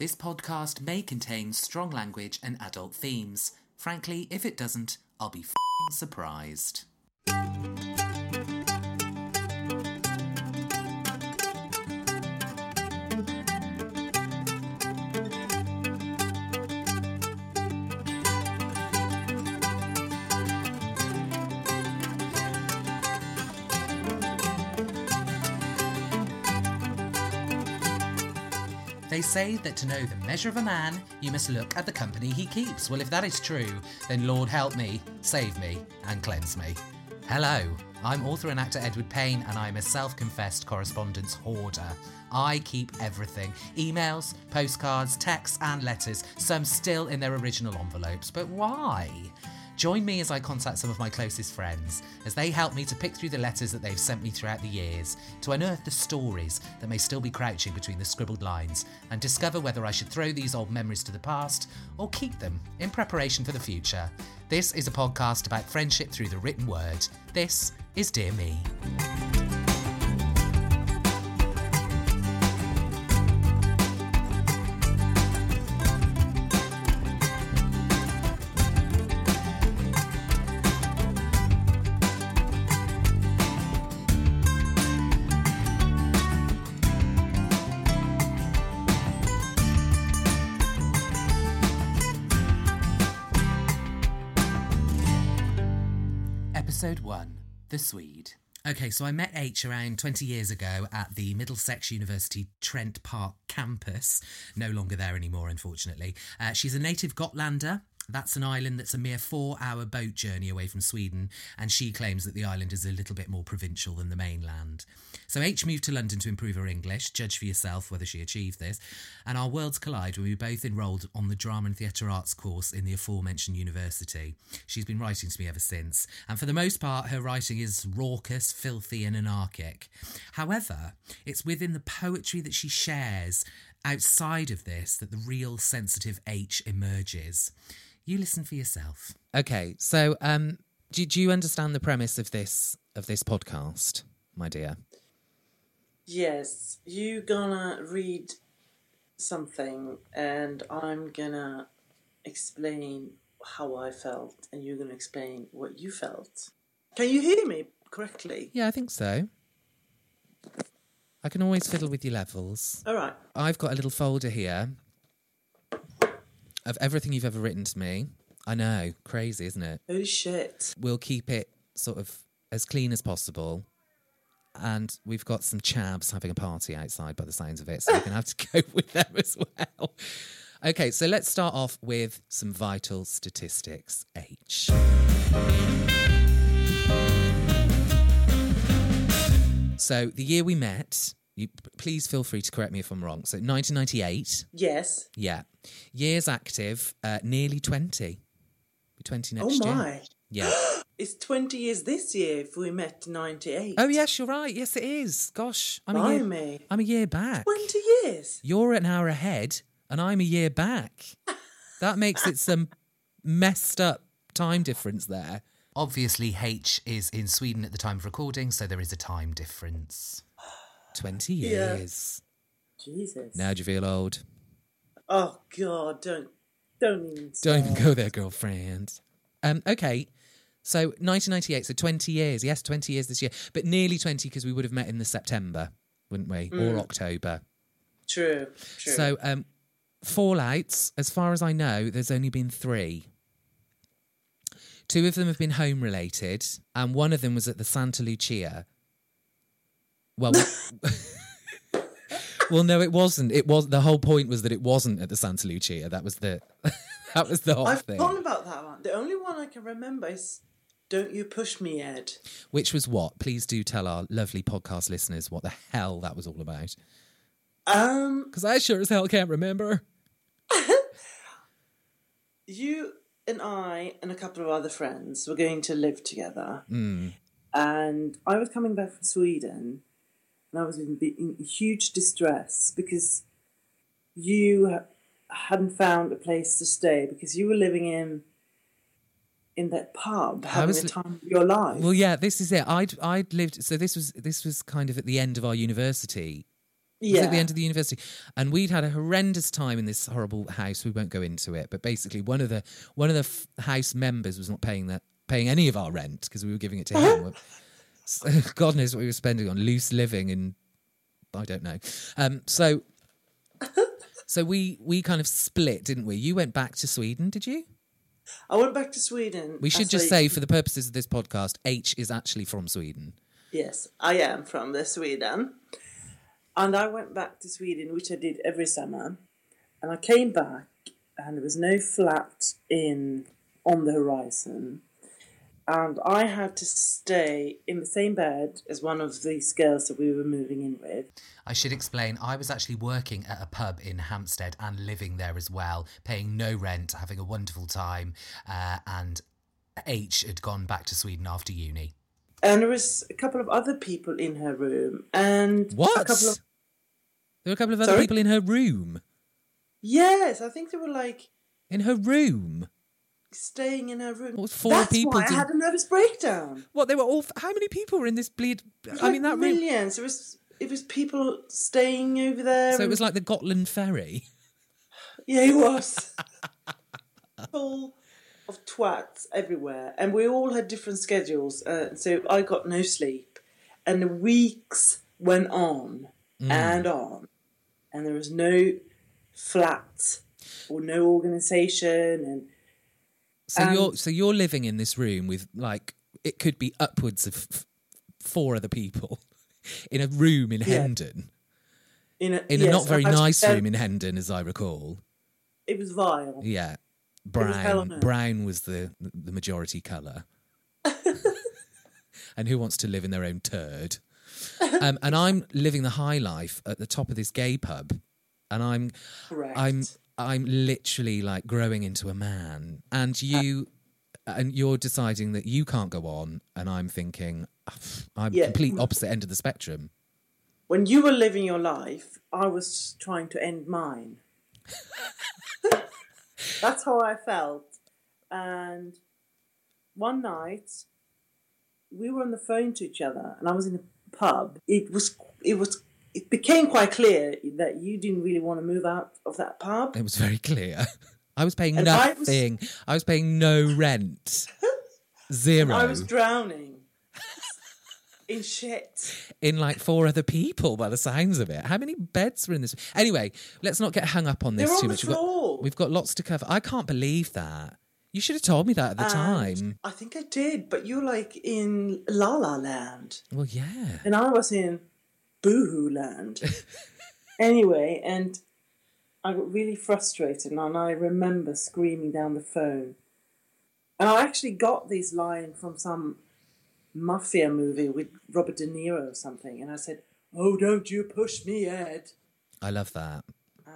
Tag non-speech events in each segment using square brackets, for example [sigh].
This podcast may contain strong language and adult themes. Frankly, if it doesn't, I'll be surprised. They say that to know the measure of a man, you must look at the company he keeps. Well, if that is true, then Lord help me, save me, and cleanse me. Hello, I'm author and actor Edward Payne, and I'm a self confessed correspondence hoarder. I keep everything emails, postcards, texts, and letters, some still in their original envelopes. But why? Join me as I contact some of my closest friends, as they help me to pick through the letters that they've sent me throughout the years, to unearth the stories that may still be crouching between the scribbled lines, and discover whether I should throw these old memories to the past or keep them in preparation for the future. This is a podcast about friendship through the written word. This is Dear Me. Episode 1 The Swede. Okay, so I met H around 20 years ago at the Middlesex University Trent Park campus. No longer there anymore, unfortunately. Uh, she's a native Gotlander. That's an island that's a mere four hour boat journey away from Sweden, and she claims that the island is a little bit more provincial than the mainland. So H moved to London to improve her English, judge for yourself whether she achieved this, and our worlds collide when we both enrolled on the Drama and Theatre Arts course in the aforementioned university. She's been writing to me ever since, and for the most part, her writing is raucous, filthy, and anarchic. However, it's within the poetry that she shares outside of this that the real sensitive H emerges. You listen for yourself. Okay, so um, do, do you understand the premise of this of this podcast, my dear? Yes, you gonna read something and I'm gonna explain how I felt and you're gonna explain what you felt. Can you hear me correctly? Yeah, I think so. I can always fiddle with your levels. All right. I've got a little folder here of everything you've ever written to me. I know, crazy, isn't it? Oh shit. We'll keep it sort of as clean as possible. And we've got some chavs having a party outside by the sounds of it, so we're going to have to [laughs] go with them as well. Okay, so let's start off with some vital statistics. H. So the year we met, you please feel free to correct me if I'm wrong. So 1998, Yes. yeah. Years active, uh, nearly 20. Be 20 Oh next year. Oh my. Yeah. [gasps] [gasps] [gasps] It's 20 years this year if we met 98. Oh yes, you're right. Yes, it is. Gosh, I'm a year. Blimey. I'm a year back. 20 years. You're an hour ahead, and I'm a year back. [laughs] That makes it some messed up time difference there. Obviously, H is in Sweden at the time of recording, so there is a time difference. [sighs] Twenty Yeah. years. Jesus. Now do you feel old? Oh god, don't don't even Don't even go there, girlfriend. Um, okay. So 1998, so 20 years. Yes, 20 years this year, but nearly 20 because we would have met in the September, wouldn't we? Or October. True. True. So, um, fallouts, as far as I know, there's only been three. Two of them have been home related, and one of them was at the Santa Lucia. Well, we- [laughs] well, no, it wasn't. It was the whole point was that it wasn't at the Santa Lucia. That was the [laughs] that was the whole I've thing. forgotten about that one. The only one I can remember is Don't You Push Me, Ed. Which was what? Please do tell our lovely podcast listeners what the hell that was all about. Um, Because I sure as hell can't remember. [laughs] you and I and a couple of other friends were going to live together. Mm. And I was coming back from Sweden and I was in, in huge distress because you hadn't found a place to stay because you were living in in that pub having was the time of your life. Well, yeah, this is it. I'd I'd lived. So this was this was kind of at the end of our university was at the end of the university, and we'd had a horrendous time in this horrible house. We won't go into it, but basically, one of the one of the f- house members was not paying that paying any of our rent because we were giving it to him. [laughs] So [laughs] God knows what we were spending on loose living and I don't know. Um, so [laughs] so we we kind of split, didn't we? You went back to Sweden, did you? I went back to Sweden. We should just say, for the purposes of this podcast, H is actually from Sweden. Yes, I am from the Sweden. And I went back to Sweden, which I did every summer. And I came back and there was no flat in on the horizon. And I had to stay in the same bed as one of these girls that we were moving in with. I should explain, I was actually working at a pub in Hampstead and living there as well, paying no rent, having a wonderful time, uh, and H had gone back to Sweden after uni. And there was a couple of other people in her room and What? a couple of There were a couple of other Sorry? people in her room. Yes, I think they were like In her room. Staying in her room. What, four That's people why I had a nervous breakdown. What they were all? How many people were in this bleed? Was I mean that room. millions. It was it was people staying over there. So it was like the Gotland ferry. [laughs] yeah, it was [laughs] full of twats everywhere, and we all had different schedules. Uh, so I got no sleep, and the weeks went on Mm. and on, and there was no flat or no organisation, and So And- you're so you're living in this room with like it could be upwards of f- four other people [laughs] in a room in Yeah. Hendon. in a In yes, a not very nice room in Hendon, as I recall. It was vile. Yeah, was brown. earth. Brown was the the majority color. [laughs] and who wants to live in their own turd? [laughs] Um, and I'm living the high life at the top of this gay pub, and I'm Correct. I'm I'm literally like growing into a man, and uh, you and you're deciding that you can't go on, and I'm thinking [sighs] I'm Yeah. complete opposite end of the spectrum. when you were living your life, I was trying to end mine. [laughs] That's how I felt. And one night, we were on the phone to each other, and I was in a pub. It was, it was, it became quite clear that you didn't really want to move out of that pub. It was very clear. [laughs] I was paying And I was- nothing. I was paying no rent. [laughs] Zero. I was drowning [laughs] in shit. in like four other people by the sounds of it. How many beds were in this? Anyway, let's not get hung up on this They were too on much. We've got, we've got lots to cover. I can't believe that. You should have told me that at the And time. I think I did, but you're like in La La Land. Well, yeah. and I was in Boohoo Land. anyway, and I got really frustrated, and I remember screaming down the phone. And I actually got this line from some mafia movie with Robert De Niro or something, and I said, "Oh, don't you push me, Ed." I love that.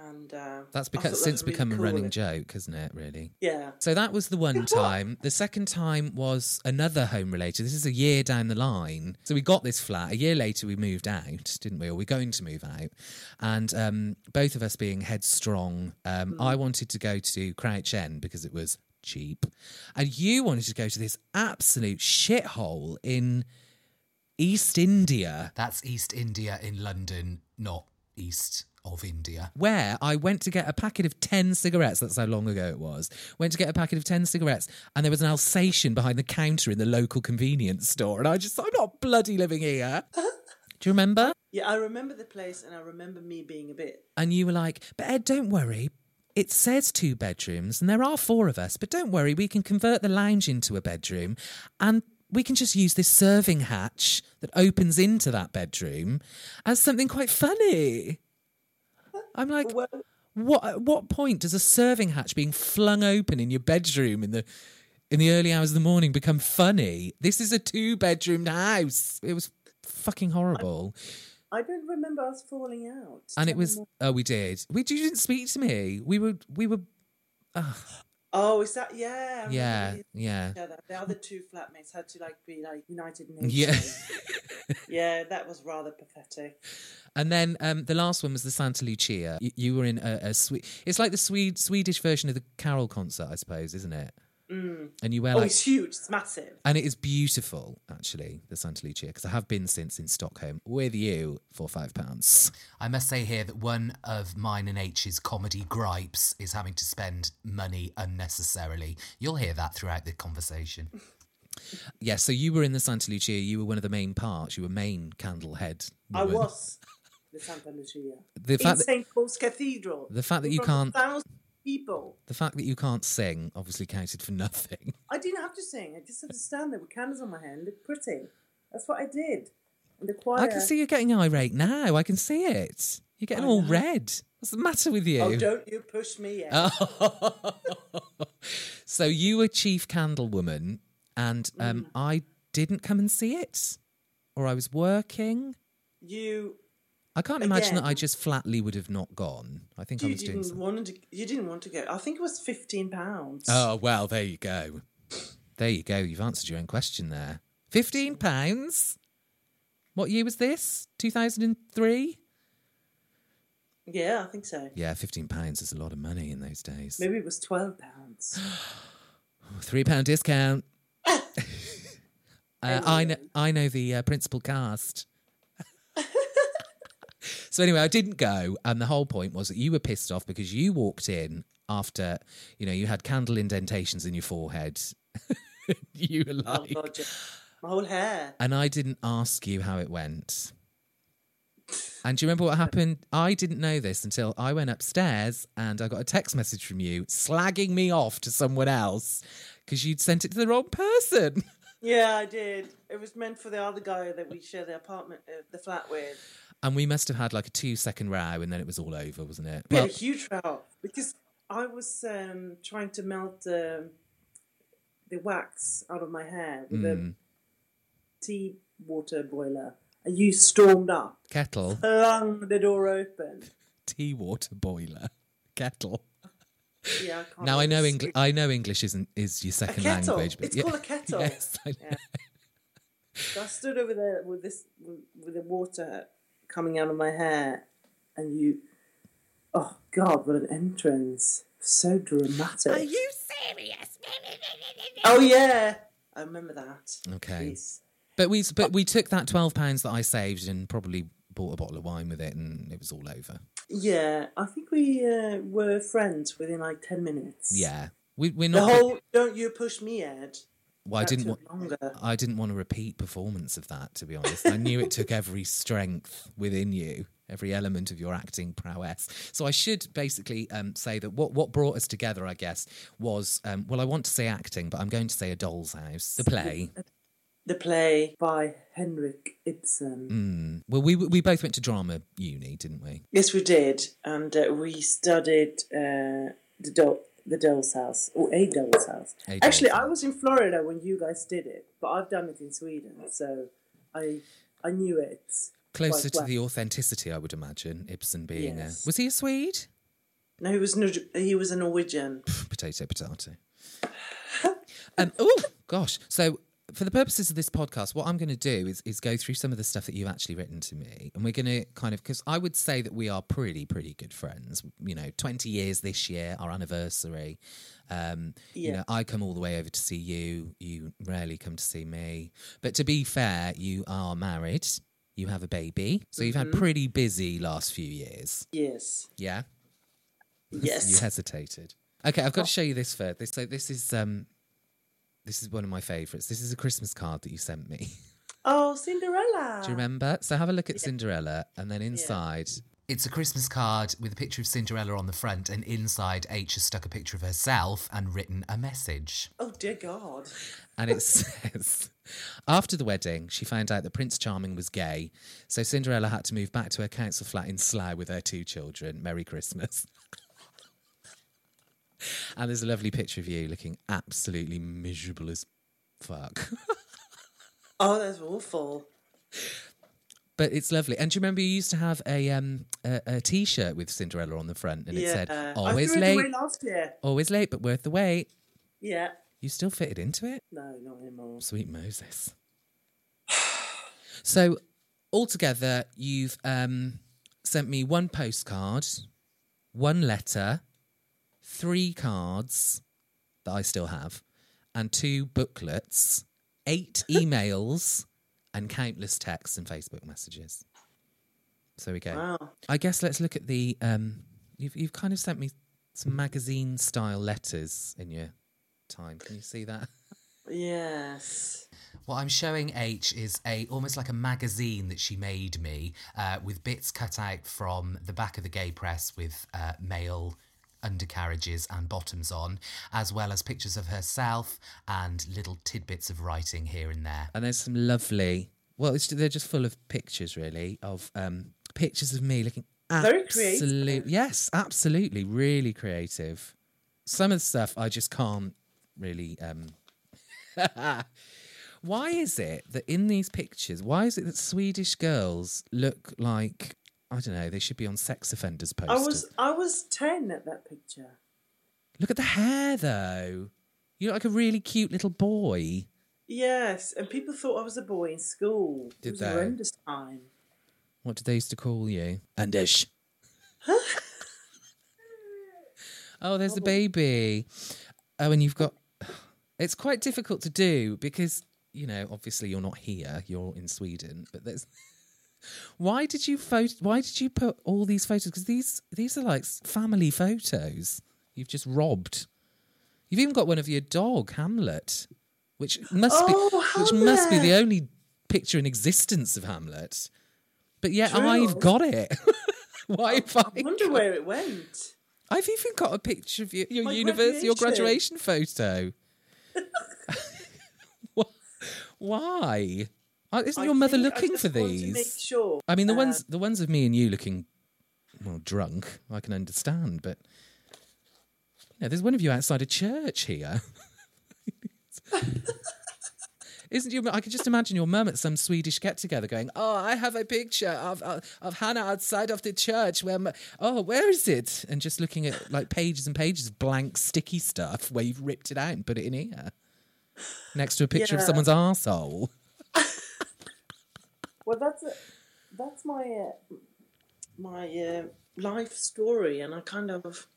And uh, That's I become thought that since really become a running joke, hasn't it? Really. Yeah, So that was the one time. The second time was another home related. This is a year down the line. So we got this flat. A year later, we moved out, didn't we? Or we're going to move out. And um, both of us being headstrong, um, I wanted to go to Crouch End because it was cheap. And you wanted to go to this absolute shithole in East India. That's East India in London, not East of India. Where I went to get a packet of 10 cigarettes, that's how long ago it was. Went to get a packet of 10 cigarettes, and there was an Alsatian behind the counter in the local convenience store. And I just, I'm not bloody living here. [laughs] Do you remember? yeah. I remember the place, and I remember me being a bit. And you were like, but Ed, don't worry. It says two bedrooms, and there are four of us, but don't worry, we can convert the lounge into a bedroom, and we can just use this serving hatch that opens into that bedroom as something quite funny. I'm like, Well, what at what point does a serving hatch being flung open in your bedroom in the in the early hours of the morning become funny? This is a two bedroomed house. It was fucking horrible. I don't remember us falling out. and it was more. oh we did. We you didn't speak to me. We were we were Oh, is that yeah? Yeah, the- yeah. The, the other two flatmates had to like be like United Nations. Yeah. [laughs] yeah, that was rather pathetic. And then um, the last one was the Santa Lucia. You, you were in a, a sweet. It's like the Swede Swedish version of the Carol concert, I suppose, isn't it? Mm. And you wear Oh, like it's huge. It's massive. And it is beautiful, actually, the Santa Lucia, because I have been since in Stockholm with you for five pounds. I must say here that one of mine and H's comedy gripes is having to spend money unnecessarily. You'll hear that throughout the conversation. [laughs] yeah, so you were in the Santa Lucia, you were one of the main parts, you were main candle head. I was the Santa Lucia The in fact that, St Paul's Cathedral. the fact that in you front can't Thousands of people. the fact that you can't sing obviously counted for [laughs] nothing. I didn't have to sing. I just had to stand there with candles on my hand, look pretty. That's what I did. And the choir. I can see you're getting irate now. I can see it. You're getting I all know. red. What's the matter with you? Oh, don't you push me yet. [laughs] so you were chief candle woman, and um, Mm. I didn't come and see it, or I was working. you I can't imagine that I just flatly would have not gone. I think I was doing didn't something. want to. You didn't want to go. I think it was fifteen pounds. Oh well, there you go. There you go. You've answered your own question there. Fifteen pounds. What year was this? Two thousand and three. Yeah, I think so. Yeah, fifteen pounds is a lot of money in those days. Maybe it was twelve pounds. [gasps] Three pound discount. [laughs] uh, I know. I know the uh, principal cast. So anyway, I didn't go, and the whole point was that you were pissed off because you walked in after you know you had candle indentations in your forehead. [laughs] you were Oh like, God, my whole hair. and I didn't ask you how it went. And do you remember what happened? I didn't know this until I went upstairs and I got a text message from you slagging me off to someone else because you'd sent it to the wrong person. [laughs] Yeah, I did. It was meant for the other guy that we share the apartment, uh, the flat with. And we must have had like a two second row and then it was all over, wasn't it? Well, had a huge row because I was um, trying to melt um, the wax out of my hair with Hmm. a tea water boiler, and you stormed up, kettle, flung the door open. [laughs] tea water boiler, kettle. Yeah, I can't Now I know English. I know English isn't is your second language, but It's called a kettle. [laughs] Yes, I know. Yeah. So I stood over there with this with the water coming out of my hair, and you, oh God, what an entrance! So dramatic. Are you serious? [laughs] Oh yeah, I remember that. Okay. Jeez. But we but we took that twelve pounds that I saved and probably bought a bottle of wine with it, and it was all over. Yeah, I think we uh, were friends within like ten minutes. Yeah, we, we're The not. whole "Don't you push me, Ed." Well, I didn't want. longer. I didn't want a repeat performance of that, to be honest. I knew it took every strength within you, every element of your acting prowess. So I should basically um, say that what, what brought us together, I guess, was um, well, I want to say acting, but I'm going to say A Doll's House, the play. [laughs] The play by Henrik Ibsen. Mm. Well, we we both went to drama uni, didn't we? Yes, we did, and uh, we studied uh, the doll, the doll's house or a doll's house. A Doll's Actually, I was in Florida when you guys did it, but I've done it in Sweden, so I I knew it. Closer to well. the authenticity, I would imagine. Ibsen being Yes. a was he a Swede? No, he was he was a Norwegian. [sighs] potato potato [sighs] um, oh gosh so for the purposes of this podcast what i'm going to do is, is go through some of the stuff that you've actually written to me and we're going to kind of because i would say that we are pretty pretty good friends. You know 20 years this year our anniversary. Um, you know i come all the way over to see you. You rarely come to see me. But to be fair you are married. You have a baby. So you've had pretty busy last few years. Yes, yeah? Yes. you hesitated. Okay, I've got to show you this first. This, so this is um, this is one of my favourites. This is a Christmas card that you sent me. [laughs] Oh, Cinderella. Do you remember? So have a look at Cinderella, and then inside. It's a Christmas card with a picture of Cinderella on the front, and inside H has stuck a picture of herself and written a message. Oh dear God. And it [laughs] says, after the wedding, she found out that Prince Charming was gay, so Cinderella had to move back to her council flat in Slough with her two children. Merry Christmas. And there's a lovely picture of you looking absolutely miserable as fuck. [laughs] Oh, that's awful. but it's lovely. And do you remember you used to have a um a, a t-shirt with Cinderella on the front, and it yeah, said I "Always it late, away last year. always late, but worth the wait." Yeah. You still fitted into it. No, not anymore. Sweet Moses. [sighs] so, altogether, you've um, sent me one postcard, one letter, three cards that I still have, and two booklets, eight [laughs] emails, and countless texts and Facebook messages. So we go. Wow. I guess let's look at the. Um, you've you've kind of sent me some magazine style letters in your time. Can you see that? Yes. What I'm showing H is a almost like a magazine that she made me uh, with bits cut out from the back of the gay press with uh, male undercarriages and bottoms on, as well as pictures of herself and little tidbits of writing here and there. And there's some lovely. Well, it's, they're just full of pictures, really, of um, pictures of me looking Very creative. Yes, absolutely, really creative. Some of the stuff I just can't really. Um, [laughs] why is it that in these pictures, why is it that Swedish girls look like I don't know? They should be on sex offenders posters. I was I was ten at that picture. Look at the hair, though. You look like a really cute little boy. Yes, and people thought I was a boy in school. Did it was they? horrendous time. What did they used to call you? Anders. [laughs] oh, there's the oh. baby. Oh, and you've got. It's quite difficult to do because you know, obviously, you're not here. You're in Sweden, but there's. Why did you photo? Why did you put all these photos? Because these these are like family photos. You've just robbed. You've even got one of your dog, Hamlet, which must Oh, be which must be the only picture in existence of Hamlet. But yet True. I've got it. [laughs] Why I? I wonder where it went. I've even got a picture of your, your university, your graduation. graduation photo. [laughs] [laughs] Why? Uh, Isn't I your mother looking for want to make these? sure. I mean, the uh, ones the ones of me and you looking well drunk, I can understand, but you know, there's one of you outside a church here. [laughs] Isn't your? I could just imagine your mum at some Swedish get together going, "Oh, I have a picture of of, of Hannah outside of the church. Where? My, oh, where is it?" And just looking at like pages and pages of blank sticky stuff where you've ripped it out and put it in here, next to a picture of someone's arsehole. Well, that's a, that's my uh, my uh, life story, and I kind of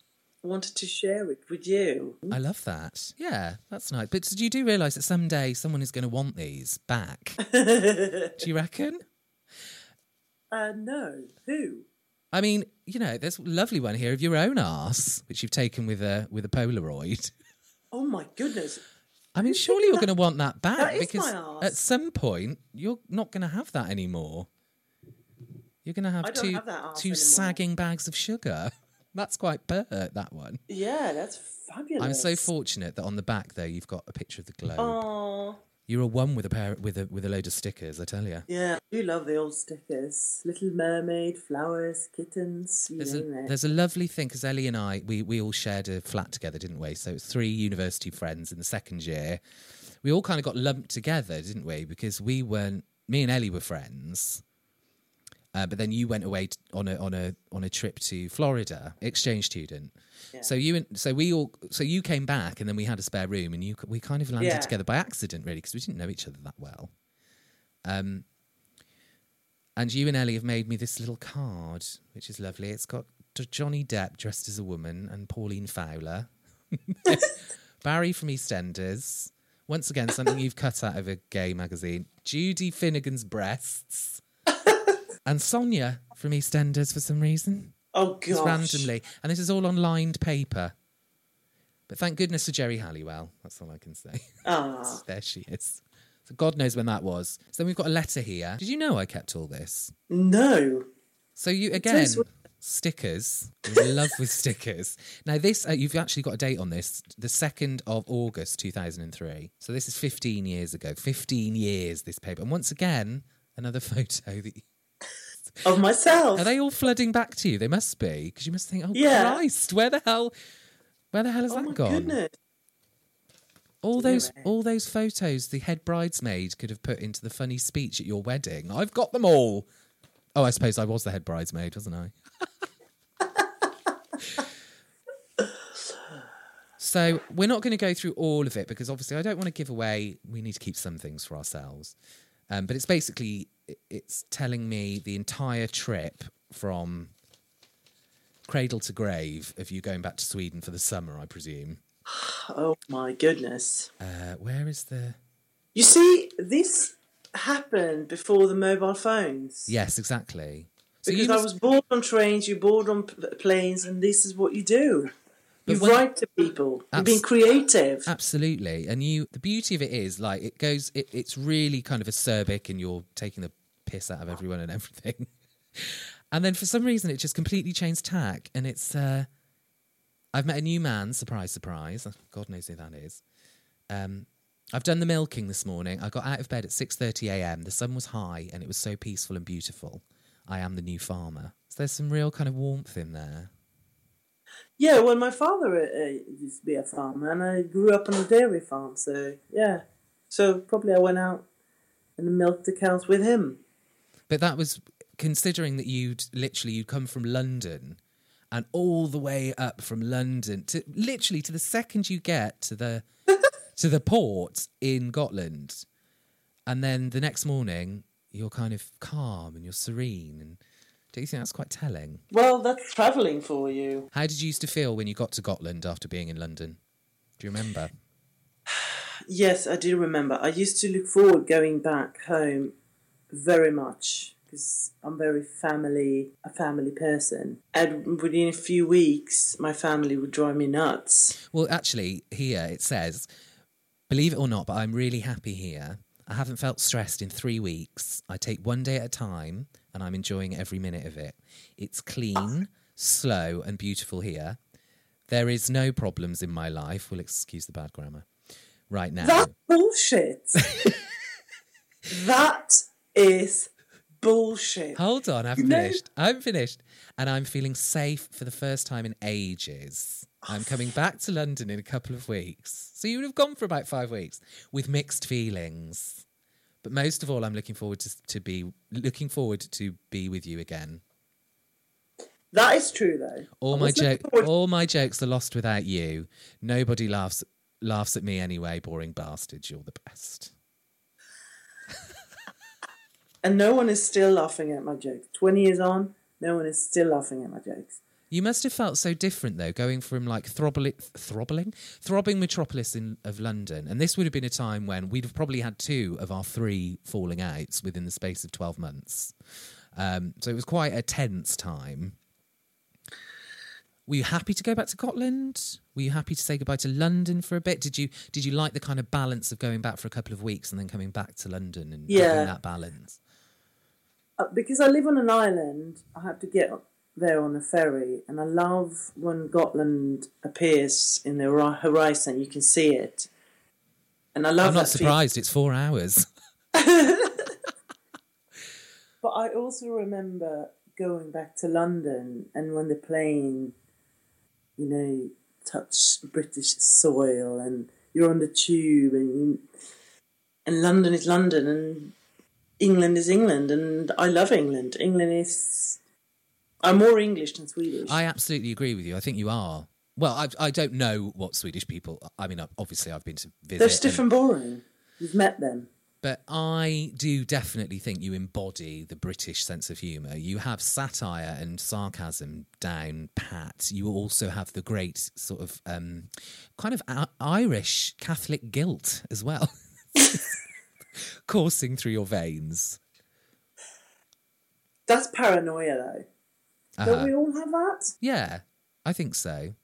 wanted to share it with you. I love that. Yeah, that's nice. But do you do realise that someday someone is going to want these back. [laughs] do you reckon? Uh, no, who? I mean, you know, there's a lovely one here of your own ass, which you've taken with a with a Polaroid. Oh my goodness! I mean, surely you're going to want that back That because at some point you're not going to have that anymore. You're going to have two have two anymore. sagging bags of sugar. [laughs] That's quite pert. That one. Yeah, that's fabulous. I'm so fortunate that on the back there you've got a picture of the globe. Oh, You're a one with a pair with a with a load of stickers. I tell you. yeah, I do love the old stickers. Little mermaid, flowers, kittens. You There's a, there's a lovely thing because Ellie and I we, we all shared a flat together, didn't we? So it's three university friends in the second year. We all kind of got lumped together, didn't we? Because we weren't. Me and Ellie were friends, uh, but then you went away t- on a on a on a trip to Florida, exchange student. Yeah. So you and so we all so you came back, and then we had a spare room, and you we kind of landed Yeah. together by accident, really, because we didn't know each other that well. Um, and you and Ellie have made me this little card, which is lovely. It's got Johnny Depp dressed as a woman and Pauline Fowler. [laughs] Barry from EastEnders. Once again, something you've cut out of a gay magazine. Judy Finnegan's breasts. And Sonia from EastEnders for some reason. oh Just gosh! randomly. And this is all on lined paper. But thank goodness for Geri Halliwell. That's all I can say. Ah, [laughs] there she is. So God knows when that was. So then we've got a letter here. Did you know I kept all this? no. So you again stickers. [laughs] In love with stickers. Now this uh, you've actually got a date on this, the second of August two thousand and three. So this is fifteen years ago. Fifteen years this paper, and once again another [laughs] photo. That Of myself. are they all flooding back to you? They must be because you must think, oh Yeah. Christ, where the hell, where the hell has oh that my gone? goodness! All those Anyway. all those photos the head bridesmaid could have put into the funny speech at your wedding. I've got them all. Oh, I suppose I was the head bridesmaid, wasn't I? [laughs] so we're not going to go through all of it because obviously I don't want to give away. We need to keep some things for ourselves. Um, but it's basically it's telling me the entire trip from cradle to grave of you going back to Sweden for the summer, I presume. [sighs] Oh my goodness. Uh, where is the? You see, this happened before the mobile phones. Yes, exactly. So Because you I was bored on trains, you're bored on planes, and this is what you do. But You when- write to people. You're being creative. Absolutely, and you. The beauty of it is, like, it goes. It, it's really kind of acerbic, and you're taking the piss out of everyone and everything. [laughs] and then for some reason, it just completely changed tack, and it's. uh I've met a new man. Surprise, surprise. God knows who that is. Um, I've done the milking this morning. I got out of bed at six thirty a.m. The sun was high, and it was so peaceful and beautiful. I am the new farmer. So there's some real kind of warmth in there. Yeah, well, my father uh, uh, used to be a farmer, and I grew up on a dairy farm, so yeah. So probably I went out and milked the cows with him. But that was considering that you'd literally you'd come from London and all the way up from London to literally to the second you get to the [laughs] to the port in Gotland. And then the next morning you're kind of calm and you're serene and do you think that's quite telling? Well, that's travelling for you. How did you used to feel when you got to Gotland after being in London? Do you remember? [sighs] Yes, I do remember. I used to look forward going back home very much because I'm very family a family person, and within a few weeks, my family would drive me nuts. Well, actually, here it says, believe it or not, but I'm really happy here. I haven't felt stressed in three weeks. I take one day at a time and I'm enjoying every minute of it. It's clean, slow, and beautiful here. There is no problems in my life. Well, excuse the bad grammar. Right now. That's bullshit. [laughs] that is bullshit. Hold on, I've You know- finished. I'm finished. And I'm feeling safe for the first time in ages. I'm coming back to London in a couple of weeks. So you would have gone for about five weeks with mixed feelings. But most of all, I'm looking forward to, to be looking forward to be with you again. That is true, though. All I my joke, all my jokes are lost without you. Nobody laughs laughs at me anyway. Boring bastard, you're the best. And no one is still laughing at my jokes. Twenty years on, no one is still laughing at my jokes. You must have felt so different though, going from like throbbling, throbbling, throbbing metropolis in, of London, and this would have been a time when we'd have probably had two of our three falling outs within the space of twelve months. Um, so it was quite a tense time. Were you happy to go back to Gotland? Were you happy to say goodbye to London for a bit? Did you did you like the kind of balance of going back for a couple of weeks and then coming back to London and Yeah. having that balance? Uh, because I live on an island, I have to get there on a ferry, and I love when Gotland appears in the horizon. You can see it, and I love I'm not feeling. surprised. It's four hours. [laughs] But I also remember going back to London, and when the plane, you know, touched British soil, and you're on the tube, and you, and London is London, and England is England, and I love England. England is. I'm more English than Swedish. I absolutely agree with you. I think you are. Well, I, I don't know what Swedish people. I mean, obviously, I've been to visit. They're stiff and- and boring. You've met them. but I do definitely think you embody the British sense of humour. You have satire and sarcasm down pat. You also have the great sort of um, kind of Irish Catholic guilt as well, [laughs] coursing through your veins. That's paranoia, though. Uh-huh. Don't we all have that? Yeah, I think so.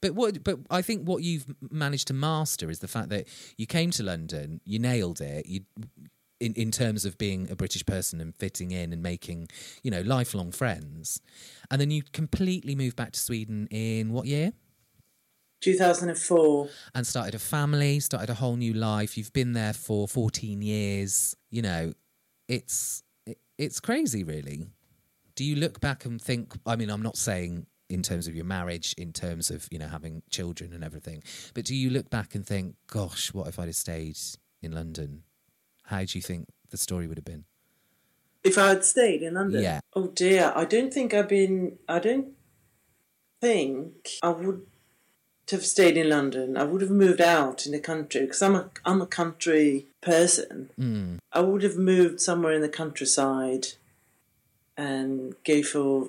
But what? But I think what you've managed to master is the fact that you came to London, you nailed it. You, in in terms of being a British person and fitting in and making, you know, lifelong friends, and then you completely moved back to Sweden in what year? 2004. And started a family, started a whole new life. You've been there for fourteen years. You know, it's it, it's crazy, really. Do you look back and think? I mean, I'm not saying in terms of your marriage, in terms of you know having children and everything, but do you look back and think, "Gosh, what if I'd have stayed in London? How do you think the story would have been?" If I had stayed in London. Yeah. Oh dear, I don't think I've been. I don't think I would have stayed in London. I would have moved out in the country because I'm a I'm a country person. Mm. I would have moved somewhere in the countryside and go for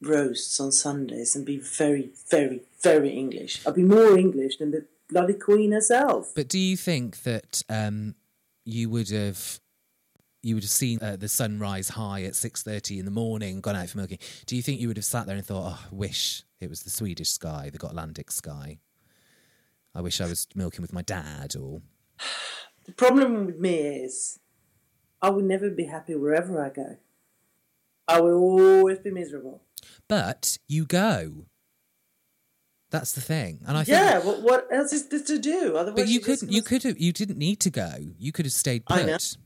roasts on Sundays and be very, very, very English. I'd be more English than the bloody Queen herself. But do you think that um, you would have you would have seen uh, the sunrise high at six thirty in the morning, gone out for milking? Do you think you would have sat there and thought, "Oh, I wish it was the Swedish sky, the Gotlandic sky"? I wish I was milking with my dad, or The problem with me is I will never be happy wherever I go. I will always be miserable. but you go. That's the thing, and I think yeah, what, what else is there to do? Otherwise, But you just couldn't. You could have. You didn't need to go. You could have stayed I know. put.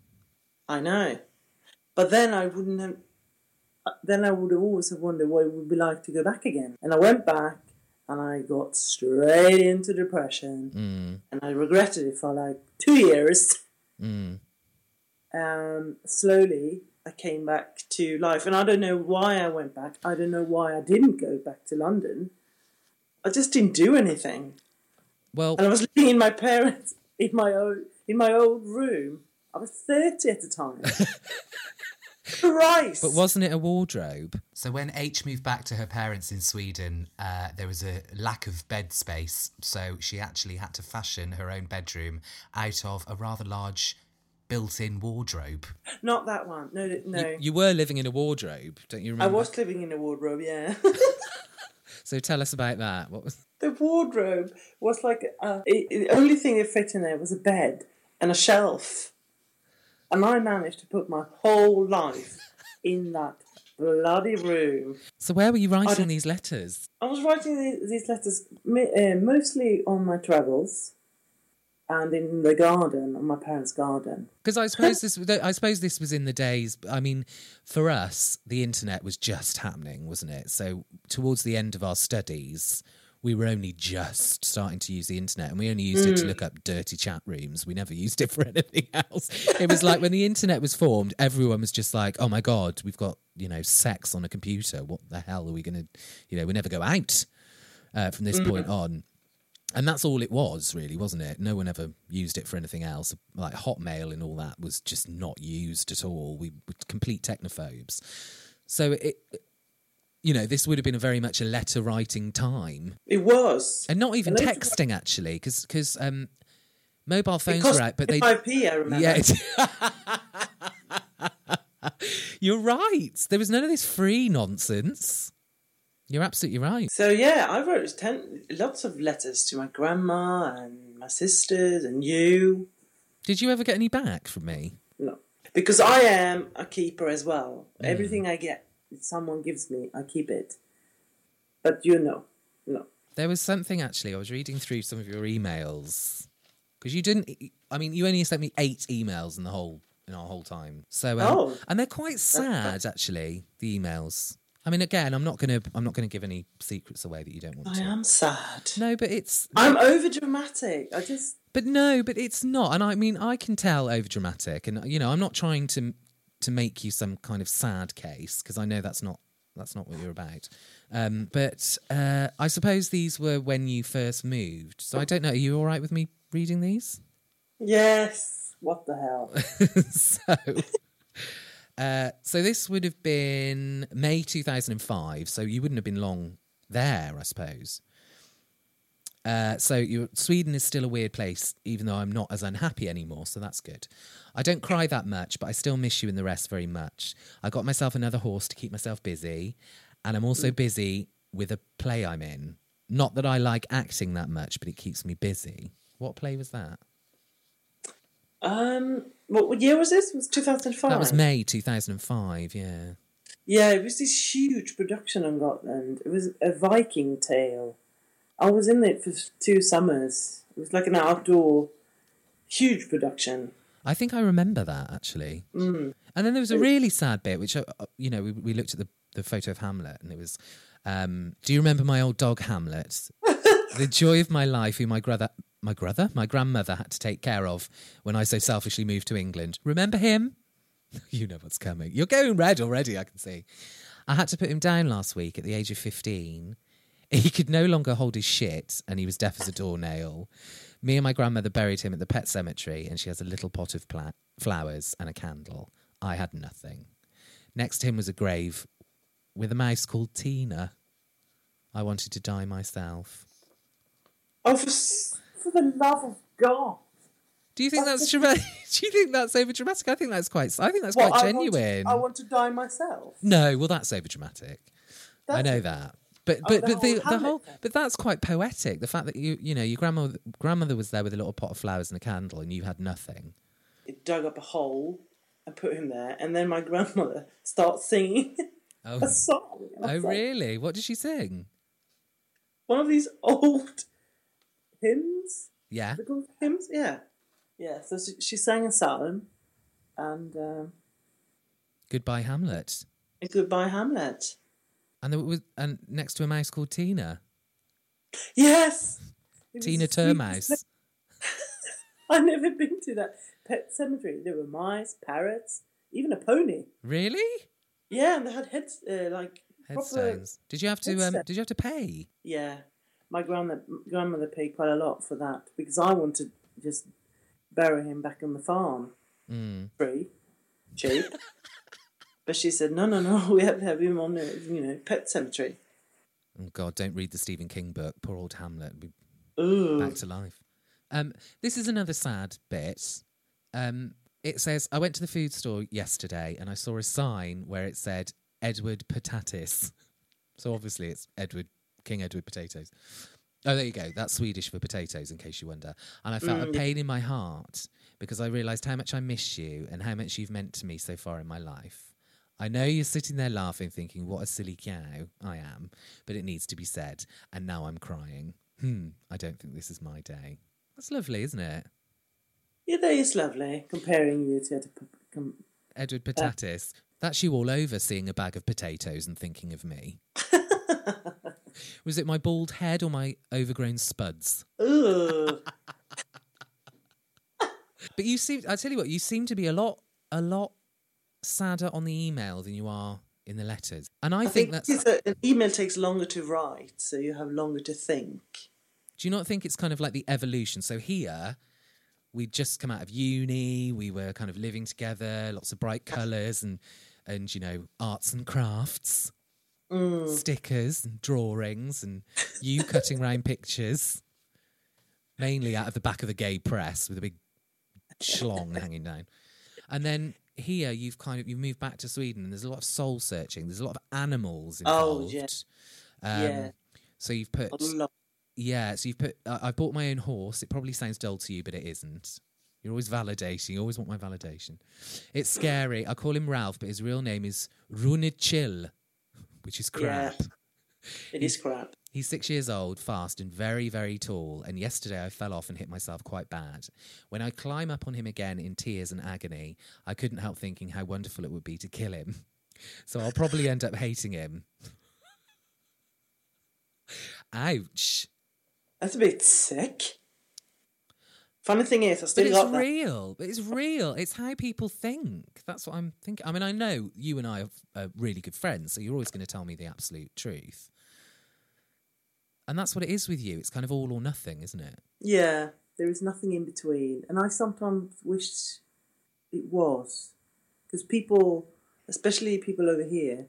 I know, but then I wouldn't have. Then I would always have wondered what it would be like to go back again. And I went back, and I got straight into depression, Mm, and I regretted it for like two years. mm. um, slowly I came back to life. And I don't know why I went back. I don't know why I didn't go back to London. I just didn't do anything. Well, And I was living in my parents in my old in my old room. I was thirty at the time. [laughs] Christ! but wasn't it a wardrobe? So when H moved back to her parents in Sweden, uh, there was a lack of bed space. So she actually had to fashion her own bedroom out of a rather large built-in wardrobe. Not that one. No, no. You, you were living in a wardrobe, don't you remember? I was living in a wardrobe. Yeah. [laughs] So tell us about that. What was? The wardrobe was like uh, it, the only thing that fit in there was a bed and a shelf, and I managed to put my whole life in that bloody room. So where were you writing these letters? I was writing these letters uh, mostly on my travels and in the garden, on my parents' garden. Because I suppose this, I suppose this was in the days. I mean, for us, the internet was just happening, wasn't it? So towards the end of our studies, we were only just starting to use the internet, and we only used it to look up dirty chat rooms. We never used it for [laughs] anything else. It was like when the internet was formed, everyone was just like, "Oh my god, we've got you know sex on a computer. What the hell are we going to, you know, we never go out uh, from this point on." And that's all it was, really, wasn't it? No one ever used it for anything else. Like Hotmail and all that was just not used at all. We were complete technophobes. So it, you know, this would have been a very much a letter writing time, It was. and not even And texting actually, because because um, mobile phones were out, but they 5p, I remember. yeah. [laughs] You're right. There was none of this free nonsense. You're absolutely right. So yeah, I wrote ten, lots of letters to my grandma and my sisters and you. Did you ever get any back from me? No, because I am a keeper as well. Mm. Everything I get, someone gives me, I keep it. But you know, no. There was something actually. I was reading through some of your emails because you didn't. I mean, you only sent me eight emails in the whole in our whole time. So, um, Oh. and they're quite sad actually. The emails. I mean, again, I'm not gonna. I'm not gonna give any secrets away that you don't want I to. am sad. No, but it's. I'm over dramatic. I just But no, but it's not. And I mean, I can tell over dramatic, and you know, I'm not trying to to make you some kind of sad case because I know that's not that's not what you're about. Um, but uh, I suppose these were when you first moved. So I don't know. Are you all right with me reading these? yes. What the hell? [laughs] so, [laughs] uh, so this would have been May 2005. So you wouldn't have been long there, I suppose. Uh, so you Sweden is still a weird place, even though I'm not as unhappy anymore. So that's good. I don't cry that much, but I still miss you and the rest very much. I got myself another horse to keep myself busy, and I'm also busy with a play I'm in. Not that I like acting that much, but it keeps me busy. What play was that? Um, what, what year was this? It was 2005. That was May 2005, yeah. Yeah, it was this huge production on Gotland. It was a Viking tale. I was in it for two summers. It was like an outdoor, huge production. I think I remember that actually. Mm. And then there was a really sad bit, which uh, uh, you know, we, we looked at the, the photo of Hamlet, and it was. Um, do you remember my old dog Hamlet? [laughs] the joy of my life, who my brother, my brother, my grandmother had to take care of when I so selfishly moved to England. Remember him? [laughs] you know what's coming. You're going red already. I can see. I had to put him down last week at the age of fifteen. [laughs] He could no longer hold his shit, and he was deaf as a doornail. Me and my grandmother buried him at the pet cemetery, and she has a little pot of pla- flowers and a candle. I had nothing. Next to him was a grave with a mouse called Tina. I wanted to die myself. Oh, for, for the love of God! Do you think That's that's dramatic? [laughs] Do you think that's over dramatic? I think that's quite. I think that's quite I want to- genuine. I want to die myself. No, well, that's over dramatic. I know that. But Oh, but the but the, whole the whole but that's quite poetic. The fact that you you know your grandmother grandmother was there with a little pot of flowers and a candle and you had nothing. It dug up a hole and put him there, and then my [laughs] grandmother starts singing Oh, a song. Oh like, really? What did she sing? One of these old hymns. Yeah. Hymns, yeah, yeah. So she, she sang a psalm, and um, Goodbye Hamlet. goodbye Hamlet. And there was and next to a mouse called Tina. Yes, [laughs] Tina Termouse. [laughs] I've never been to that pet cemetery. There were mice, parrots, even a pony. Really? Yeah, and they had heads uh, like proper. Headstones. Did you have to um did you have to pay? Yeah, my grandma grandmother paid quite a lot for that because I wanted to just bury him back on the farm, Mm. free, cheap. [laughs] but she said, no, no, no, [laughs] we have to have him on the you know pet cemetery. Oh God, don't read the Stephen King book. Poor old Hamlet. Be Ooh, back to life. Um, this is another sad bit. Um, it says I went to the food store yesterday and I saw a sign where it said Edward Potatis. [laughs] So obviously it's Edward King Edward potatoes. Oh, there you go. That's Swedish for potatoes, in case you wonder. And I felt a Mm. pain in my heart because I realised how much I miss you and how much you've meant to me so far in my life. I know you're sitting there laughing, thinking, what a silly cow I am, but it needs to be said. And now I'm crying. Hmm, I don't think this is my day. That's lovely, isn't it? yeah, that is lovely. Comparing you to p- com- Edward Potatis. That's you all over seeing a bag of potatoes and thinking of me. [laughs] Was it my bald head or my overgrown spuds? Ooh, [laughs] But you seem I tell you what, you seem to be a lot a lot sadder on the email than you are in the letters. And I, I think, think that's a- an email takes longer to write, so you have longer to think. do you not think it's kind of like the evolution? So here we'd just come out of uni, we were kind of living together, lots of bright colours and and you know, arts and crafts. Mm. stickers and drawings and you [laughs] cutting round pictures, mainly out of the back of the gay press with a big schlong hanging down. And then here you've kind of you've moved back to Sweden and there's a lot of soul searching. There's a lot of animals involved. Oh, yeah. Um, Yeah. So you've put yeah. So you've put uh, I bought my own horse. It probably sounds dull to you, but it isn't. You're always validating. You always want my validation. It's scary. I call him Ralph, but his real name is Runichill, which is Yeah. It is crap. He's six years old, fast, and very, very tall. And yesterday I fell off and hit myself quite bad. When I climb up on him again in tears and agony, I couldn't help thinking how wonderful it would be to kill him. So I'll probably end up hating him. Ouch. That's a bit sick. Funny thing is, I But still that. It's real. But It's real. It's how people think. That's what I'm thinking. I mean, I know you and I are really good friends, so you're always going to tell me the absolute truth. And that's what it is with you. It's kind of all or nothing, isn't it? Yeah, there is nothing in between, and I sometimes wish it was, because people, especially people over here,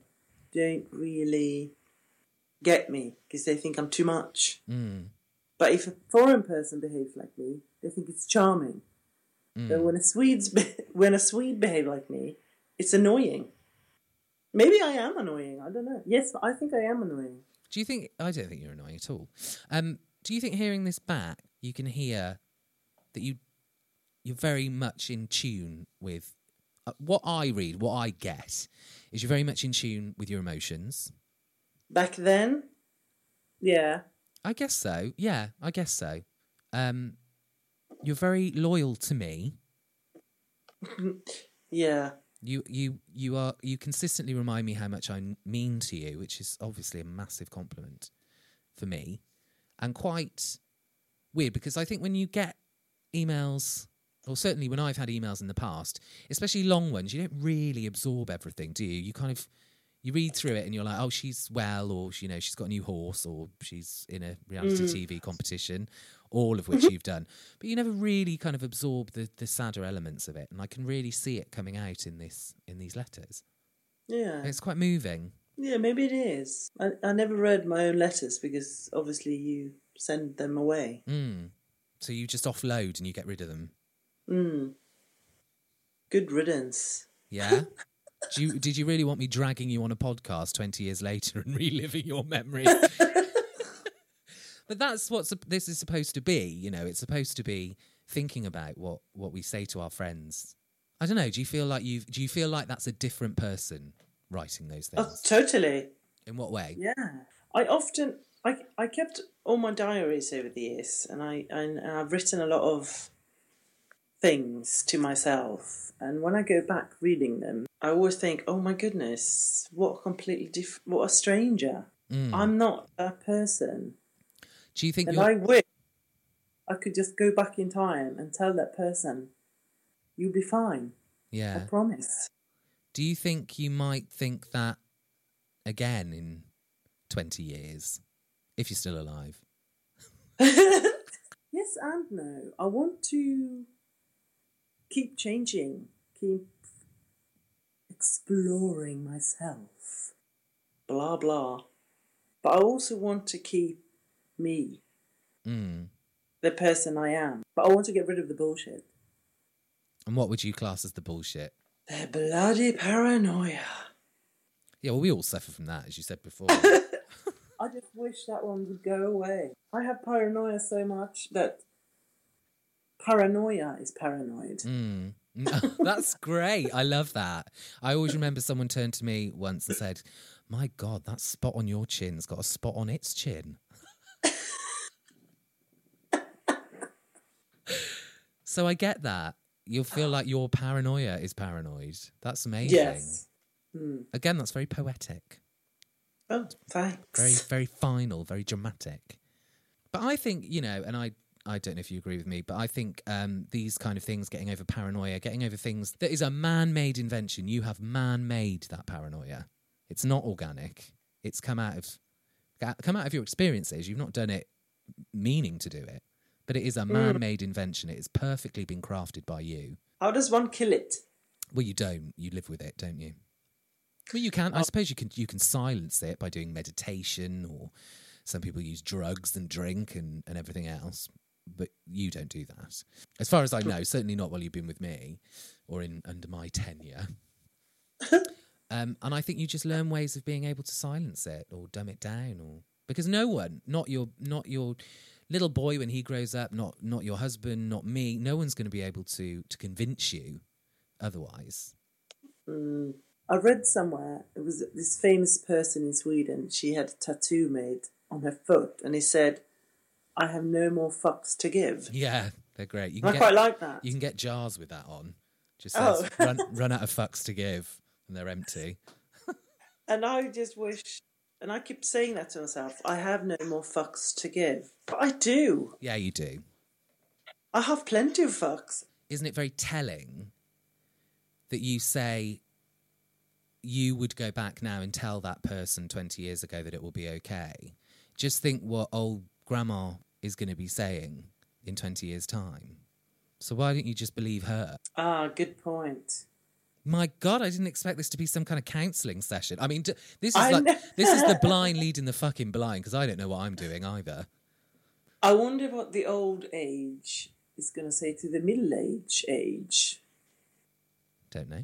don't really get me because they think I'm too much. Mm. But if a foreign person behaves like me, they think it's charming. But when a Swede's be- [laughs] when a Swede behaves like me, it's annoying. Maybe I am annoying. I don't know. Yes, I think I am annoying. Do you think? I don't think you're annoying at all. Um, do you think hearing this back, you can hear that you you're very much in tune with uh, what I read, what I get, is you're very much in tune with your emotions. Back then, yeah, I guess so. Yeah, I guess so. Um, you're very loyal to me. [laughs] yeah, You you you are you consistently remind me how much I mean to you, which is obviously a massive compliment for me, and quite weird because I think when you get emails, or certainly when I've had emails in the past, especially long ones, you don't really absorb everything, do you? You kind of you read through it and you're like, oh, she's well, or you know, she's got a new horse, or she's in a reality TV competition, all of which [laughs] you've done, but you never really kind of absorb the the sadder elements of it, and I can really see it coming out in this in these letters. yeah. It's quite moving. Yeah, maybe it is. I, I never read my own letters because obviously you send them away. Mm. So you just offload and you get rid of them. Mm. Good riddance. Yeah. [laughs] Do you, did you really want me dragging you on a podcast 20 years later and [laughs] reliving your memory? but that's what this is supposed to be. You know, it's supposed to be thinking about what, what we say to our friends. I don't know. Do you feel like you do you feel like that's a different person writing those things? Oh, things? totally. In what way? Yeah. I often I I kept all my diaries over the years, and I and I've written a lot of things to myself. And when I go back reading them, I always think, "Oh my goodness, what a completely different, what a stranger." Mm. I'm not that person, Do you think and I wish I could just go back in time and tell that person, "You'll be fine. Yeah, I promise." Do you think you might think that again in 20 years if you're still alive? [laughs] yes and no. I want to keep changing, keep exploring myself. Blah blah. But I also want to keep me, Mm. the person I am. But I want to get rid of the bullshit. And what would you class as the bullshit? The bloody paranoia. Yeah, well, we all suffer from that, as you said before. [laughs] I just wish that one would go away. I have paranoia so much that paranoia is paranoid. Mm. No, [laughs] That's great. I love that. I always remember someone turned to me once and said, My God, that spot on your chin's got a spot on its chin. [laughs] so I get that. You'll feel like your paranoia is paranoid. That's amazing. Yes. Hmm. Again, that's very poetic. Oh, thanks. very very final very dramatic but i think you know and i i don't know if you agree with me but i think um, these kind of things getting over paranoia getting over things that is a man-made invention. You have man-made that paranoia. It's not organic. It's come out of come out of your experiences. You've not done it meaning to do it but it is a man-made invention. It has perfectly been crafted by you. How does one kill it? well you don't. You live with it don't you? Well you can i suppose you can you can silence it by doing meditation or some people use drugs and drink and, and everything else but you don't do that as far as i know certainly not while you've been with me or in under my tenure [laughs] um, and i think you just learn ways of being able to silence it or dumb it down or because no one not your not your little boy when he grows up not not your husband not me no one's going to be able to to convince you otherwise Mm. I read somewhere it was this famous person in Sweden. She had a tattoo made on her foot, and he said, "I have no more fucks to give." Yeah, they're great. You I can quite get like that. you can get jars with that on. Just Oh. says run [laughs] run out of fucks to give, and they're empty. And I just wish, and I keep saying that to myself, I have no more fucks to give. But I do. Yeah, you do. I have plenty of fucks. Isn't it very telling that you say you would go back now and tell that person 20 years ago that it will be okay? Just think what old grandma is going to be saying in 20 years' time. So why don't you just believe her? Ah, good point. My God, I didn't expect this to be some kind of counselling session. I mean, this is I like know. this is the [laughs] blind leading the fucking blind because I don't know what I'm doing either. I wonder what the old age is going to say to the middle age age. Don't know.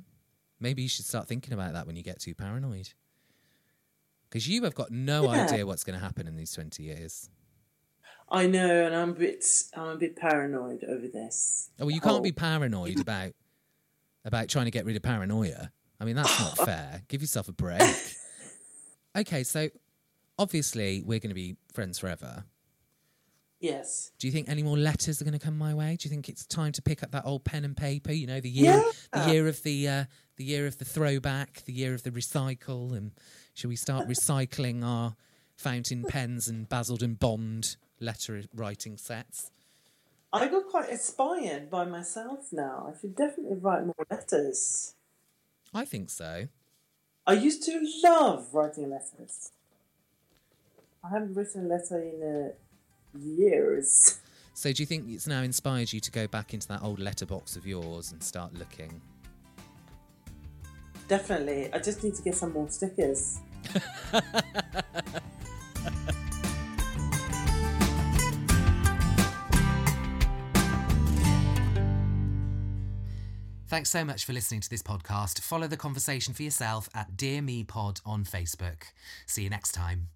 Maybe you should start thinking about that when you get too paranoid. Because you have got no Yeah. idea what's going to happen in these 20 years. I know, and I'm a bit, I'm a bit paranoid over this. Oh, well, you can't Oh. be paranoid about about trying to get rid of paranoia. I mean, that's not [laughs] fair. Give yourself a break. [laughs] Okay, so obviously we're going to be friends forever. Yes. Do you think any more letters are going to come my way? Do you think it's time to pick up that old pen and paper? You know, the year, the year of the, uh, the year of the throwback, the year of the recycle, and shall we start [laughs] recycling our fountain pens and Basildon Bond letter writing sets? I got quite inspired by myself now. I should definitely write more letters. I think so. I used to love writing letters. I haven't written a letter in uh, years. So, do you think it's now inspired you to go back into that old letterbox of yours and start looking? Definitely. I just need to get some more stickers. [laughs] Thanks so much for listening to this podcast. Follow the conversation for yourself at Dear Me Pod on Facebook. See you next time.